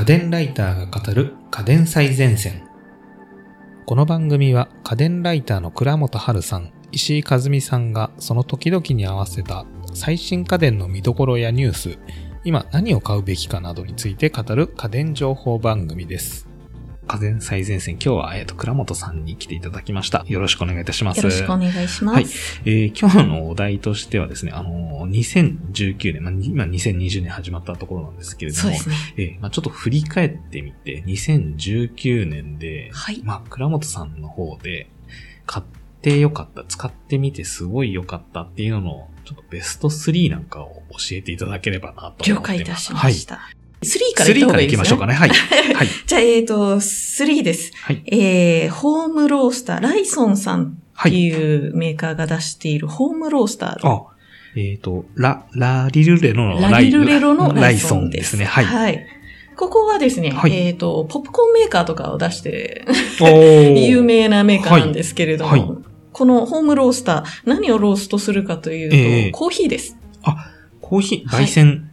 家電ライターが語る家電最前線。この番組は家電ライターの倉本春さん、石井和美さんがその時々に合わせた最新家電の見どころやニュース、今何を買うべきかなどについて語る家電情報番組です。家電最前線、今日は、えっ、と、倉本さんに来ていただきました。よろしくお願いいたします。よろしくお願いします。はいえー今日のお題としてはですね、あのー2019年、まあ、今2020年始まったところなんですけれども、そうですね。えーまあ、ちょっと振り返ってみて、2019年で、はい。まあ、倉本さんの方で、買ってよかった、使ってみてすごい良かったっていうのの、ちょっとベスト3なんかを教えていただければなと思ってます。了解いたしました。3からはい。3行った方からがいいですね。行きましょうかね。はい。はい。じゃあ、えっ、と、3です。はい。えー、ホームロースター、ライソンさんってはい。いうメーカーが出しているホームロースター。あ、えっ、と、ラ、ラリルレロのラリルレロのライソンですね。はい。はい。ここはですね、はいえっ、と、ポップコーンメーカーとかを出して、有名なメーカーなんですけれども、はいはいこのホームロースター、何をローストするかというと、ええコーヒーです。コーヒー、はい焙煎、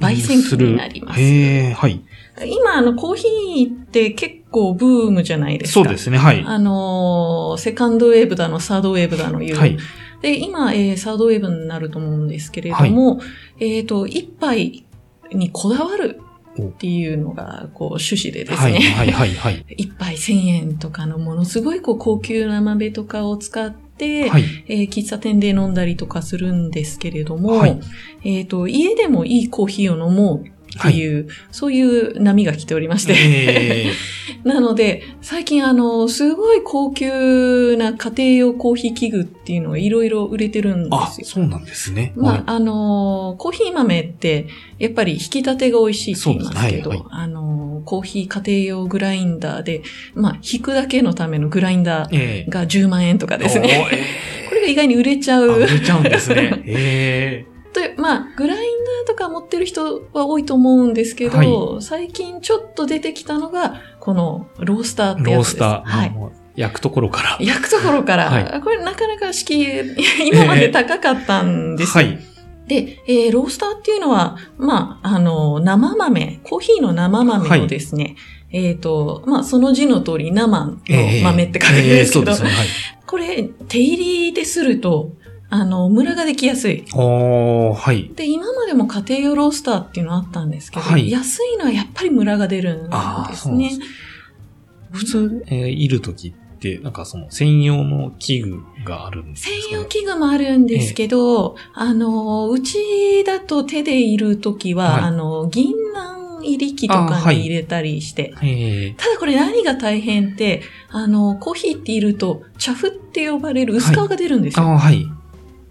焙煎機になりますはい。今、あの、コーヒーって結構ブームじゃないですか。そうですね、はい。あのーセカンドウェーブだの、サードウェーブだのいう。はい。で、今、えーサードウェーブになると思うんですけれども、えっ、と、一杯にこだわるっていうのが、こう、趣旨でですはい、ね。はい、はい、はい。一杯1000円とかのものすごいこう高級な豆とかを使って、はい。えー喫茶店で飲んだりとかするんですけれども、はいえっ、と、家でもいいコーヒーを飲もうっていう、そういう波が来ておりまして、え なので、最近あの、すごい高級な家庭用コーヒー器具っていうのがいろいろ売れてるんですよ。そうなんですね。まあ、あの、コーヒー豆って、やっぱり引き立てが美味しいって言いますけど、そうですねあの、コーヒー家庭用グラインダーで、まあ、引くだけのためのグラインダーええが10万円とかですね。え これが意外に売れちゃう売。れちゃうんですね。えとまあ、グラインとか持ってる人は多いと思うんですけど、はい最近ちょっと出てきたのが、このロースターっー、てやつです。ロースター、はい。焼くところから。焼くところから、はこれなかなか敷居、今まで高かったんですよ。はい。で、えーロースターっていうのは、まあ、あの、生豆、コーヒーの生豆をですね、えっ、と、まあ、その字の通り生の豆って書くんですけど、ええそうですね。はい。これ、手入りですると、あの、ムラができやすい。おー、はい。で、今までも家庭用ロースターっていうのあったんですけど、はい安いのはやっぱりムラが出るんあーですね。普通、えーいるときって、なんかその専用の器具があるんですか？ね専用器具もあるんですけど、あの、うちだと手でいるときは、はいあの、銀杏入り器とかあはいに入れたりして、えただこれ何が大変って、あの、コーヒーっていると、茶フって呼ばれる薄皮が出るんですよ。ー、あーはい。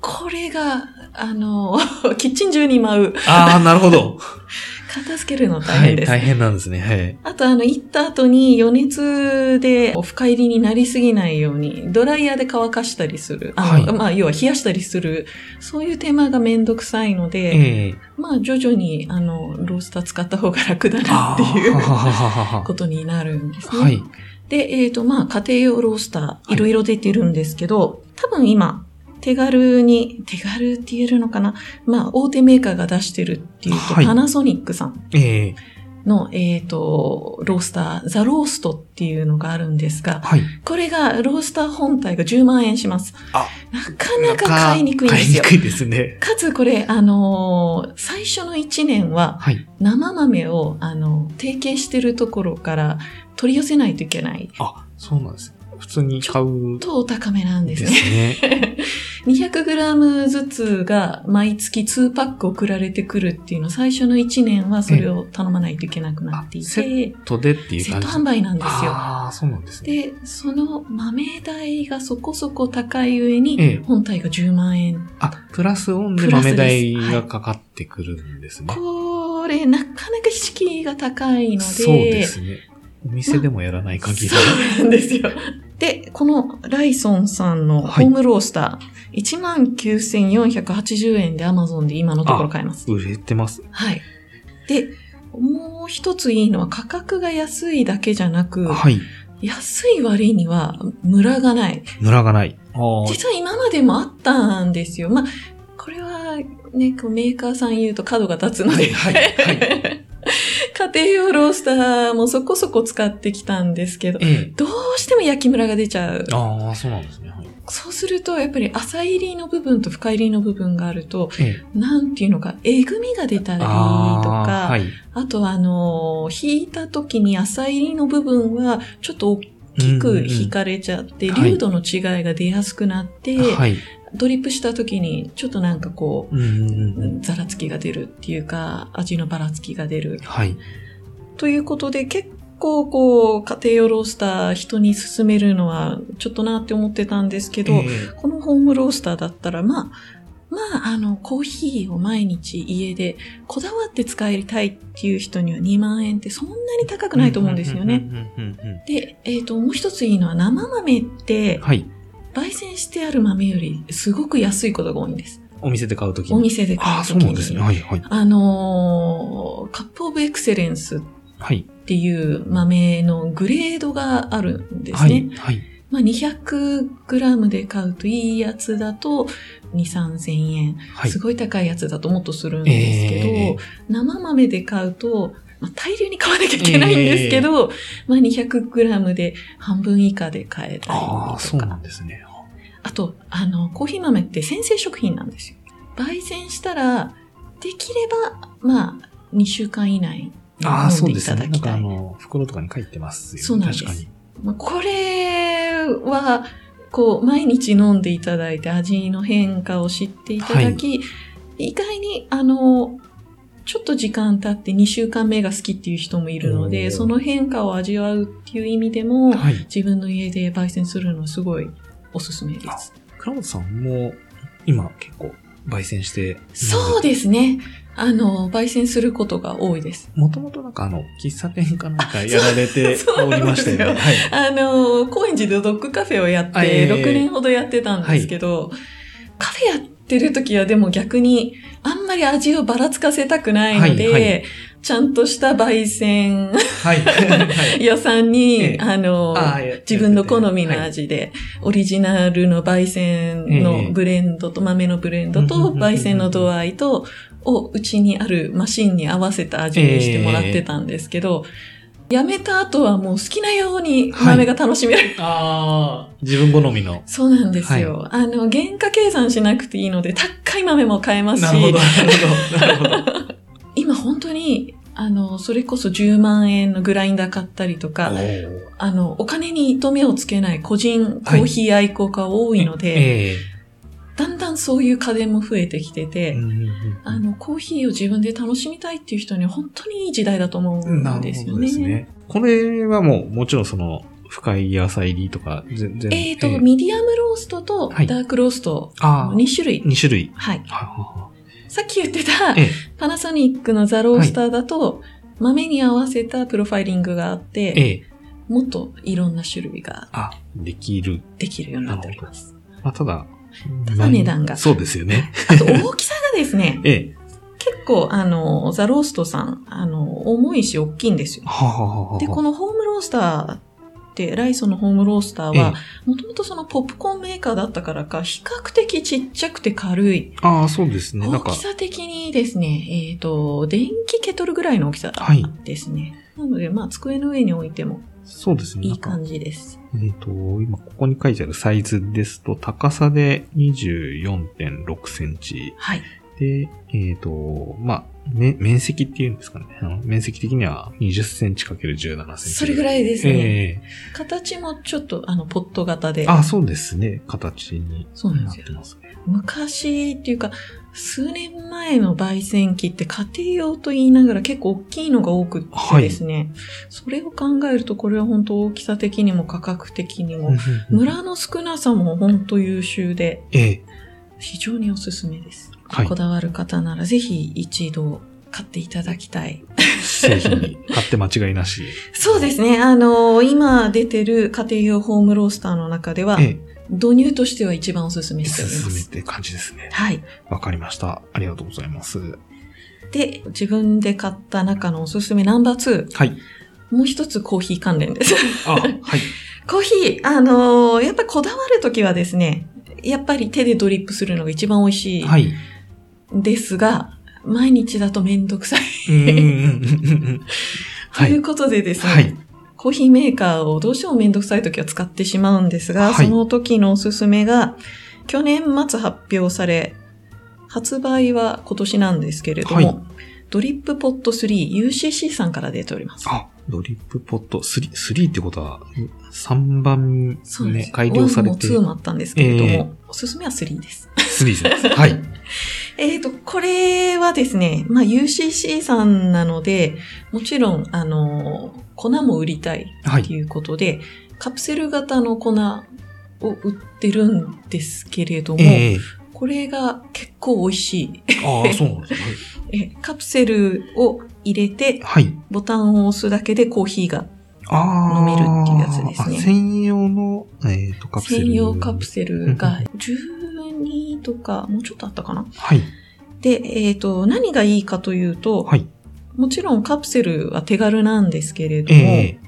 これが、あの、キッチン中に舞う。ああ、なるほど。片付けるの大はい、変です。大変なんですね。はい。あと、あの、行った後に余熱で深入りになりすぎないように、ドライヤーで乾かしたりする。あの、はいまあ、要は冷やしたりする。そういう手間がめんどくさいので、ええまあ、徐々に、あの、ロースター使った方が楽だなあっていうーはははははことになるんですね。はい。で、えっ、と、まあ、家庭用ロースター、いいろいろ出てるんですけど、多分今、手軽に、手軽って言えるのかな？まあ、大手メーカーが出してるっていうと、はいパナソニックさんええの、えっ、と、ロースター、ザ・ローストっていうのがあるんですが、はい。これが、ロースター本体が10万円します。あなかなか買いにくいんですよ。買いにくいですね。かつこれ、あのー最初の1年は、はい。生豆を、あの、提携してるところから取り寄せないといけない。あ、そうなんです。普通に買うとお高めなんでですすね。ね。200g ずつが毎月2パック送られてくるっていうの、最初の1年はそれを頼まないといけなくなっていあセて、とでっていうセット感じ。販売なんですよ。ああ、そうなんですね。で、その豆代がそこそこ高い上に、ええ本体が10万円。あ、プラスオンで豆代がかかってくるんですね。これ、なかなか敷居が高いので、そうですね。お店でもやらない限り。そうなんですよ。で、このライソンさんのホームロースター、19,480円で Amazon で今のところ買えます。売れてます。はい。で、もう一ついいのは価格が安いだけじゃなく、はい。安い割にはムラがない。ムラがない。ああ。実は今までもあったんですよ。まあ、これはね、こうメーカーさん言うと角が立つので、はいはいは 家庭用ロースターもそこそこ使ってきたんですけど、ええ。どうしても焼きムラが出ちゃう。ああ、そうなんですね。はい。そうすると、やっぱり浅入りの部分と深入りの部分があると、ええ。なんていうのか、えぐみが出たりとか、あーはい。あとは、あの、引いた時に浅入りの部分は、ちょっと大きく引かれちゃって、うんうんうん流度の違いが出やすくなって、はい。ドリップした時に、ちょっとなんかこう。ざらつきが出るっていうか、味のばらつきが出る。はい。ということで、結構こう、家庭用ロースター人に勧めるのは、ちょっとなって思ってたんですけど、えこのホームロースターだったら、まあ、まあ、あの、コーヒーを毎日家でこだわって使いたいっていう人には2万円ってそんなに高くえないと思うんですよね。。で、えっ、と、もう一ついいのは生豆ってはい。焙煎してある豆よりすごく安いことが多いんです。お店で買うときに。お店で買ああ、うときに。そうなんですね。はい、はい。あのーカップオブエクセレンスっはい。ていう豆のグレードがあるんですね。はい。はい。まあ、200g で買うといいやつだと2、3000円。はいす。ごい高いやつだともっとするんですけど、えー生豆で買うと、まあ、大量に買わなきゃいけないんですけど、まあ 200g で半分以下で買えたりとああ、そうなか。んですね。あと、あの、コーヒー豆って先制食品なんですよ。焙煎したら、できれば、まあ、2週間以内にああ、そうですね。なんかあ。の、袋とかに書いてますよね。そうなんです確かに。まあこれは、こう、毎日飲んでいただいて味の変化を知っていただき、意外に、あの、ちょっと時間経って2週間目が好きっていう人もいるので、その変化を味わうっていう意味でも、はい。自分の家で焙煎するのはすごいおすすめです。倉本さんも、今結構、焙煎して。そうですね。あの、焙煎することが多いです。もともとなんかあの、喫茶店かなんかやられて おりましたよね。はい。あの、高円寺でドッグカフェをやって、あええ6年ほどやってたんですけど、カフェやってる時はでも逆に、あんまり味をばらつかせたくないので、はいはいちゃんとした焙煎はい。はい。屋さんに、ええあの、あ自分の好みのはい味で、オリジナルの焙煎ええのブレンドと、豆のブレンドと、焙煎の度合いと、をうちにあるマシンに合わせた味にしてもらってたんですけど、やめた後はもう好きなように豆が楽しめる。ああ、自分好みの。そうなんですよ。あの、原価計算しなくていいので、高い豆も買えますし、なるほど、なるほど、なるほど。今本当に、あの、それこそ10万円のグラインダー買ったりとか、あの、お金に糸目をつけない個人コーヒー愛好家多いので、えだんだんそういう家電も増えてきてて、えうんうんうんあの、コーヒーを自分で楽しみたいっていう人には本当にいい時代だと思うんですよね。どですね。これはもう、もちろんその、深い野菜入りとか、全然。えっ、と、ミディアムローストとはいダークロースト、ああ、2種類。2種類。はい。はいはさっき言ってたパナソニックのザロースターだと、豆に合わせたプロファイリングがあって、え、ええ。もっといろんな種類があ、できる。できるようになっております。まあ、ただ、ただ値段がそうですよね。あと大きさがですね、ええ。結構あの、ザローストさん、あの、重いし大きいんですよ。はあ、はあはで、このホームロースターって、ライソのホームロースターええは、もともとそのポップコーンメーカーだったからか、比較的ちっちゃくて軽い。ああ、そうですね。大き、さ的にですね、えっ、と、電気ケトルぐらいの大きさはいですね。なので、まあ、机の上に置いてもそうですね。いい感じです。えっ、と、今ここに書いてあるサイズですと、高さで24.6センチ。はい。で、えっ、と、まあ、め面積っていうんですかね。あの面積的には20センチ ×17 センチ。それぐらいですね。え形もちょっと、あの、ポット型でえ。あ、そうですね。形にそうなってますね。昔っていうか、数年前の焙煎機って家庭用と言いながら結構大きいのが多くってですね、それを考えるとこれは本当大きさ的にも価格的にも、村の少なさも本当優秀で、ええ。非常におすすめです。はいこだわる方ならぜひ一度買っていただきたい。製品に買って間違いなし。そうですね。あの、今出てる家庭用ホームロースターの中では、え導入としては一番おすすめえ。しております。進めって感じですね。はい。わかりました。ありがとうございます。で、自分で買った中のおすすめナンバー2。はい。もう一つコーヒー関連です。あ、はい。コーヒー、あのーやっぱりこだわるときはですね、やっぱり手でドリップするのが一番美味しいはい。んですが、毎日だとめんどくさい。という。ことでですね、はい。コーヒーメーカーをどうしてもめんどくさい時は使ってしまうんですが、はいその時のおすすめが、去年末発表され、発売は今年なんですけれども、はいドリップポット 3UCC さんから出ております。あ、ドリップポット3、3ってことは、3番そうですね、改良されて、1も2もあったんですけれども、ええおすすめは3です。3です。はい。えっ、ー、と、これはですね、まあ UCC さんなので、もちろん、あの、粉も売りたいっていうことで、はい、カプセル型の粉を売ってるんですけれども、えー、これが結構美味しい。ああ、そうなんですね。カプセルを入れて、はい、ボタンを押すだけでコーヒーが飲めるっていうやつですね。専用の、えーと、カプセル。専用カプセルが10 2とか、もうちょっとあったかな？はい。で、えっ、ー、と、何がいいかというと、はい。もちろんカプセルは手軽なんですけれども、え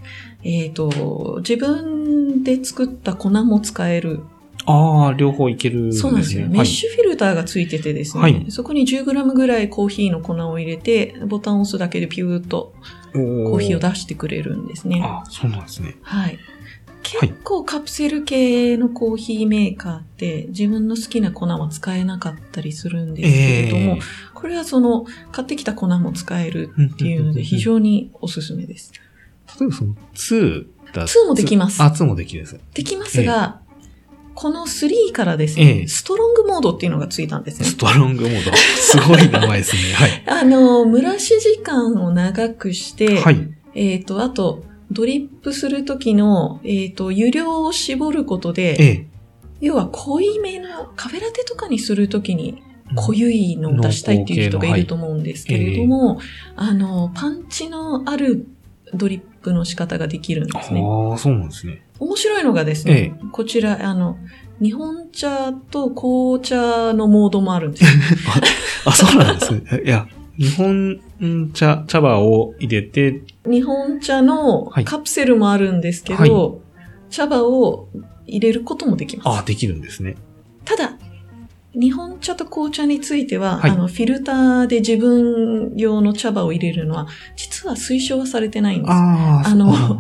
ー、えーと、自分で作った粉も使える。ああ、両方いける、ね、そうなんですよ、メッシュフィルターがついててですね、はい、そこに 10g ぐらいコーヒーの粉を入れて、ボタンを押すだけでピューッとコーヒーを出してくれるんですね。あそうなんですね。はい。結構カプセル系のコーヒーメーカーって自分の好きな粉は使えなかったりするんですけれども、えこれはその買ってきた粉も使えるっていうので非常におすすめです。例えばその2だ2もできますあ、2もできるんです。できますが、この3からですね、ええストロングモードっていうのがついたんですねス。トロングモード。すごい名前ですね。はい。あの、蒸らし時間を長くして、はい。えっ、と、あと、ドリップするときの、えっ、と、湯量を絞ることで、ええ。要は濃いめの、カフェラテとかにするときに濃ゆいのを出したいっていう人がいると思うんですけれども、あの、パンチのあるドリップの仕方ができるんですね。ああ、そうなんですね。面白いのがですね、こちら、あの、日本茶と紅茶のモードもあるんですよ。あ、そうなんですね。いや、日本茶、茶葉を入れて、日本茶のはいカプセルもあるんですけど、はい茶葉を入れることもできます。あできるんですね。ただ、日本茶と紅茶については、はいあの、フィルターで自分用の茶葉を入れるのは、実は推奨はされてないんです。ああ、あの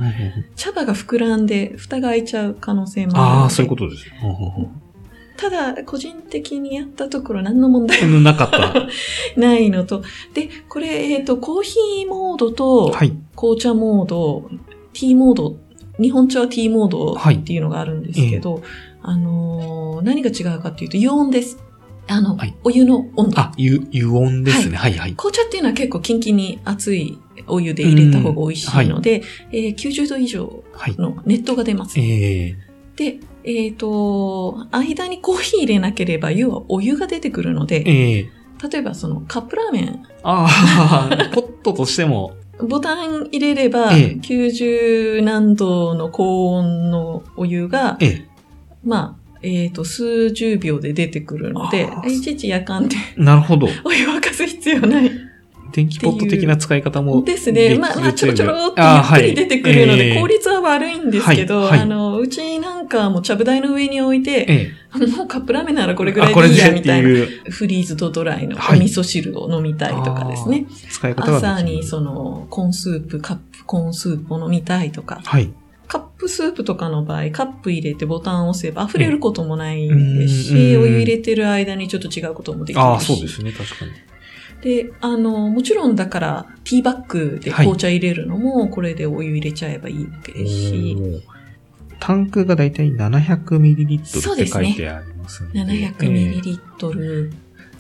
茶葉が膨らんで、蓋が開いちゃう可能性もある。ああ、そういうことですただ、個人的にやったところ何の問題もうんなかった。ないのと、で、これ、えっ、と、コーヒーモードと、はい。紅茶モード、ティーモード、日本茶はティーモードはいっていうのがあるんですけど、あのー何が違うかっていうと、油温です。あの、はいお湯の温度。あ、湯、湯温ですね。はいはい。紅茶っていうのは結構キンキンに熱いお湯で入れた方が美味しいので、えー90度以上はい。の熱湯が出ます。ええで、えっ、と、間にコーヒー入れなければ、要はお湯が出てくるので、ええ。例えばそのカップラーメン、ああ、ポットとしても、ボタン入れれば、ええ。90何度の高温のお湯が、ええ。まあ、えっ、と、数十秒で出てくるのでいちいち夜間でなるほど。お湯沸かす必要ない。電気ポット的な使い方もですね。まあ、まあ、ちょろちょろっとゆあっくり出てくるので、はいええ効率は悪いんですけど、はいはいあの、うちなんかもちゃぶ台の上に置いて、ええ。もうカップラーメンならこれぐらあ、いでいいや、みたいな。フリーズドドライのおはい味噌汁を飲みたいとかですね。使い方朝にその、コーンスープ、カップコーンスープを飲みたいとか、はい。カップスープとかの場合、カップ入れてボタンを押せば溢れることもないですうんし、うんお湯入れてる間にちょっと違うこともできるし。ああ、そうですね。確かに。で、あの、もちろんだから、ティーバッグで紅茶入れるのも、これでお湯入れちゃえばいいわけですし、タンクがだいたい 700ml って書いてありますので。700ml。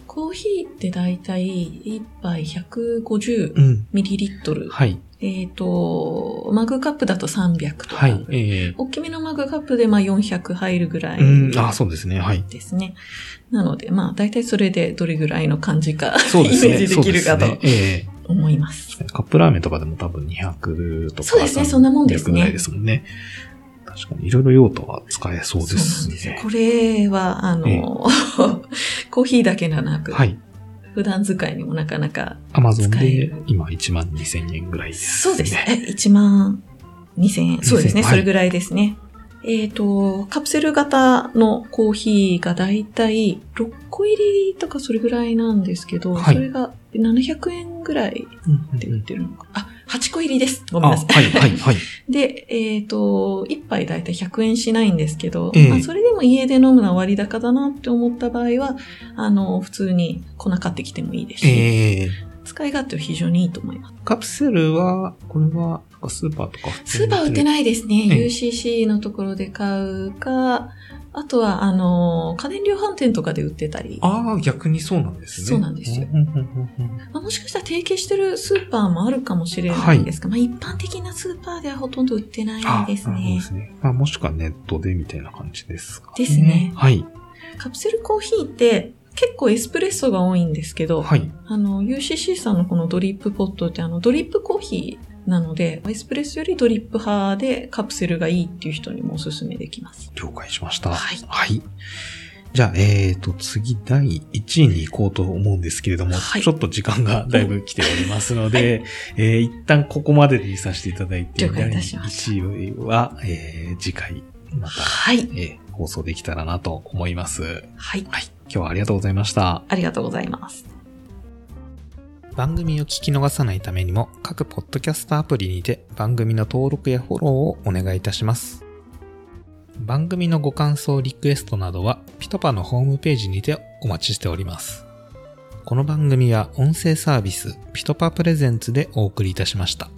コーヒーってだいたい1杯 150ml。うん。はい。えっ、と、マグカップだと300とか。はい。ええ大きめのマグカップでまあ400入るぐらいうん。ああ、そうですね。はい。ですね。なので、まあ、大体それでどれぐらいの感じか、そうですね。イメージできるかと思います。カップラーメンとかでも多分200とか。そうですねそんなもんですね300ぐらいですもんね。確かに、いろいろ用途は使えそうですそうなんですよね。これは、あの、ええ コーヒーだけではなく、はい。普段使いにもなかなか、アマゾンで今1万2000円ぐらいです、そうですね。。え1万2000円。そうですね。はいそれぐらいですね。えっ、と、カプセル型のコーヒーがだいたい6個入りとかそれぐらいなんですけど、はいそれが700円ぐらいで売ってるのか。あ、8個入りです。ごあ、めんなさい。はい、はい、はい。で、えっ、と、1杯だいたい100円しないんですけど、ええまあ、それでも家で飲むのは割高だなって思った場合は、あの、普通に粉買ってきてもいいですし、ええ使い勝手は非常にいいと思います。カプセルは、これは、かスーパーとかスーパー売っていないですね。ええ UCC のところで買うか、あとは、あの、家電量販店とかで売ってたり、ああ、逆にそうなんですね。そうなんですよもしかしたら提携してるスーパーもあるかもしれないんですが、まあ一般的なスーパーではほとんど売ってないあですねなるほどで。すね。まあ、もしくはネットでみたいな感じですか、ですねはい。カプセルコーヒーって結構エスプレッソが多いんですけど、はい。あの、UCC さんのこのドリップポットってあの、ドリップコーヒーなので、エスプレッソよりドリップ派でカプセルがいいっていう人にもおすすめできます。了解しました。はいはい。じゃあ、えーと、次、第1位に行こうと思うんですけれども、はいちょっと時間がだいぶ来ておりますので、えー一旦ここまでにさせていただいて、いたしました第1位は、えー次回、また、はい。えー放送できたらなと思います。はい。はい。今日はありがとうございました。ありがとうございます。番組を聞き逃さないためにも各ポッドキャストアプリにて番組の登録やフォローをお願いいたします。番組のご感想、リクエストなどはピトパのホームページにてお待ちしております。この番組は音声サービスピトパプレゼンツでお送りいたしました。